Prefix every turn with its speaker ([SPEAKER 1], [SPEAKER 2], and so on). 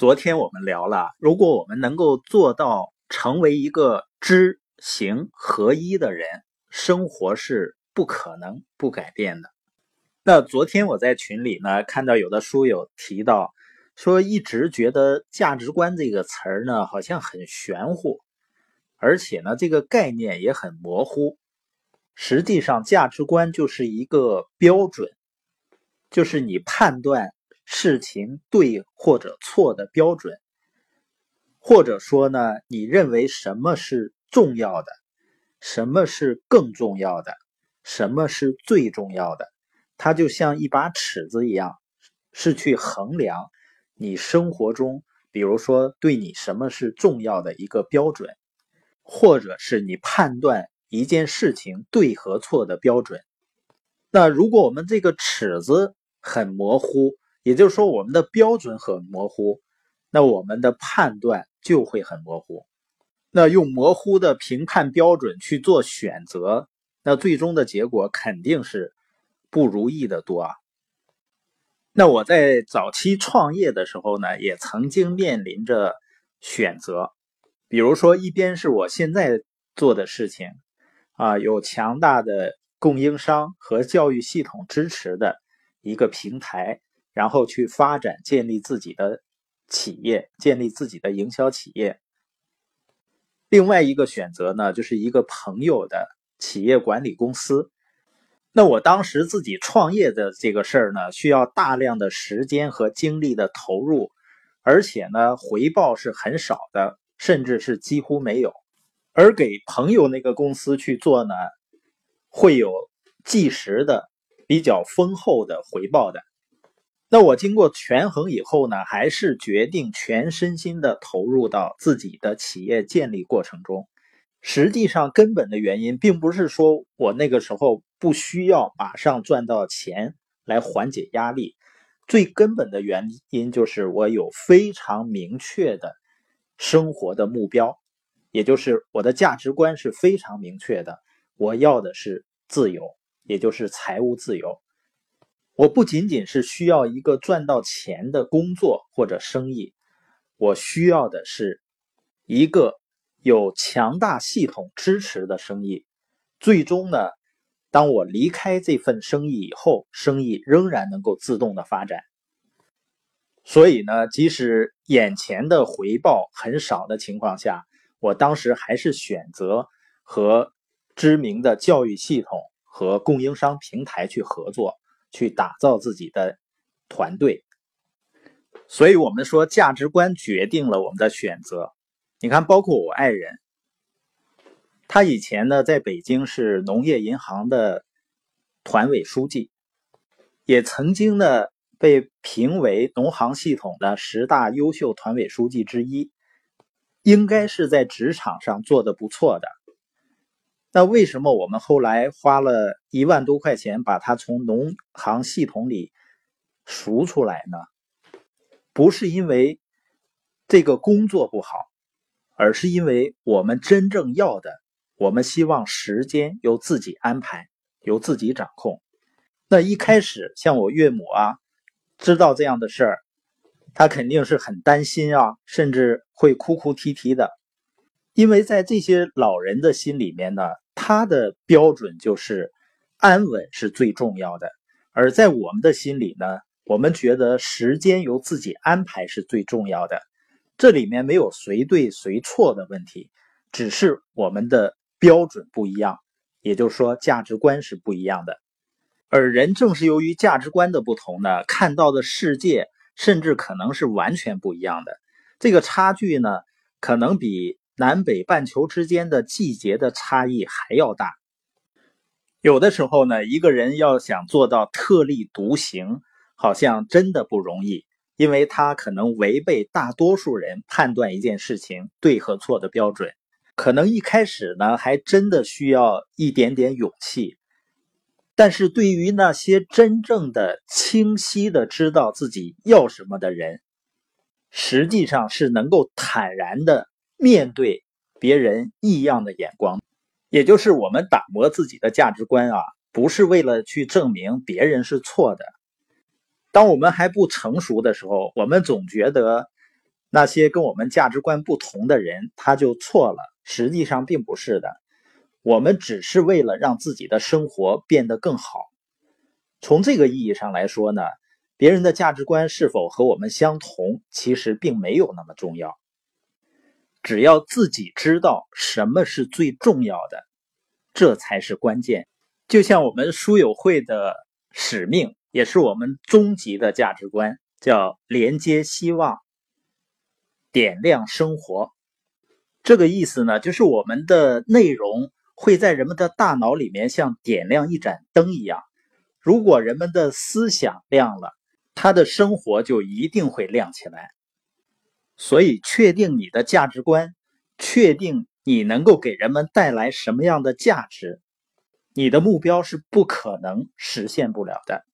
[SPEAKER 1] 昨天我们聊了，如果我们能够做到成为一个知行合一的人，生活是不可能不改变的。那昨天我在群里呢，看到有的书友提到，说一直觉得价值观这个词儿呢，好像很玄乎，而且呢，这个概念也很模糊。实际上，价值观就是一个标准，就是你判断。事情对或者错的标准，或者说呢，你认为什么是重要的，什么是更重要的，什么是最重要的？它就像一把尺子一样，是去衡量你生活中，比如说对你什么是重要的一个标准，或者是你判断一件事情对和错的标准。那如果我们这个尺子很模糊，也就是说，我们的标准很模糊，那我们的判断就会很模糊。那用模糊的评判标准去做选择，那最终的结果肯定是不如意的多啊。那我在早期创业的时候呢，也曾经面临着选择，比如说一边是我现在做的事情啊，有强大的供应商和教育系统支持的一个平台。然后去发展、建立自己的企业，建立自己的营销企业。另外一个选择呢，就是一个朋友的企业管理公司。那我当时自己创业的这个事儿呢，需要大量的时间和精力的投入，而且呢，回报是很少的，甚至是几乎没有。而给朋友那个公司去做呢，会有即时的、比较丰厚的回报的。那我经过权衡以后呢，还是决定全身心的投入到自己的企业建立过程中。实际上，根本的原因并不是说我那个时候不需要马上赚到钱来缓解压力，最根本的原因就是我有非常明确的生活的目标，也就是我的价值观是非常明确的。我要的是自由，也就是财务自由。我不仅仅是需要一个赚到钱的工作或者生意，我需要的是一个有强大系统支持的生意。最终呢，当我离开这份生意以后，生意仍然能够自动的发展。所以呢，即使眼前的回报很少的情况下，我当时还是选择和知名的教育系统和供应商平台去合作。去打造自己的团队，所以我们说价值观决定了我们的选择。你看，包括我爱人，他以前呢在北京是农业银行的团委书记，也曾经呢被评为农行系统的十大优秀团委书记之一，应该是在职场上做的不错的。那为什么我们后来花了一万多块钱把它从农行系统里赎出来呢？不是因为这个工作不好，而是因为我们真正要的，我们希望时间由自己安排，由自己掌控。那一开始，像我岳母啊，知道这样的事儿，她肯定是很担心啊，甚至会哭哭啼啼的。因为在这些老人的心里面呢，他的标准就是安稳是最重要的；而在我们的心里呢，我们觉得时间由自己安排是最重要的。这里面没有谁对谁错的问题，只是我们的标准不一样，也就是说价值观是不一样的。而人正是由于价值观的不同呢，看到的世界甚至可能是完全不一样的。这个差距呢，可能比。南北半球之间的季节的差异还要大。有的时候呢，一个人要想做到特立独行，好像真的不容易，因为他可能违背大多数人判断一件事情对和错的标准。可能一开始呢，还真的需要一点点勇气。但是对于那些真正的清晰的知道自己要什么的人，实际上是能够坦然的。面对别人异样的眼光，也就是我们打磨自己的价值观啊，不是为了去证明别人是错的。当我们还不成熟的时候，我们总觉得那些跟我们价值观不同的人他就错了。实际上并不是的，我们只是为了让自己的生活变得更好。从这个意义上来说呢，别人的价值观是否和我们相同，其实并没有那么重要。只要自己知道什么是最重要的，这才是关键。就像我们书友会的使命，也是我们终极的价值观，叫连接希望，点亮生活。这个意思呢，就是我们的内容会在人们的大脑里面像点亮一盏灯一样。如果人们的思想亮了，他的生活就一定会亮起来。所以，确定你的价值观，确定你能够给人们带来什么样的价值，你的目标是不可能实现不了的。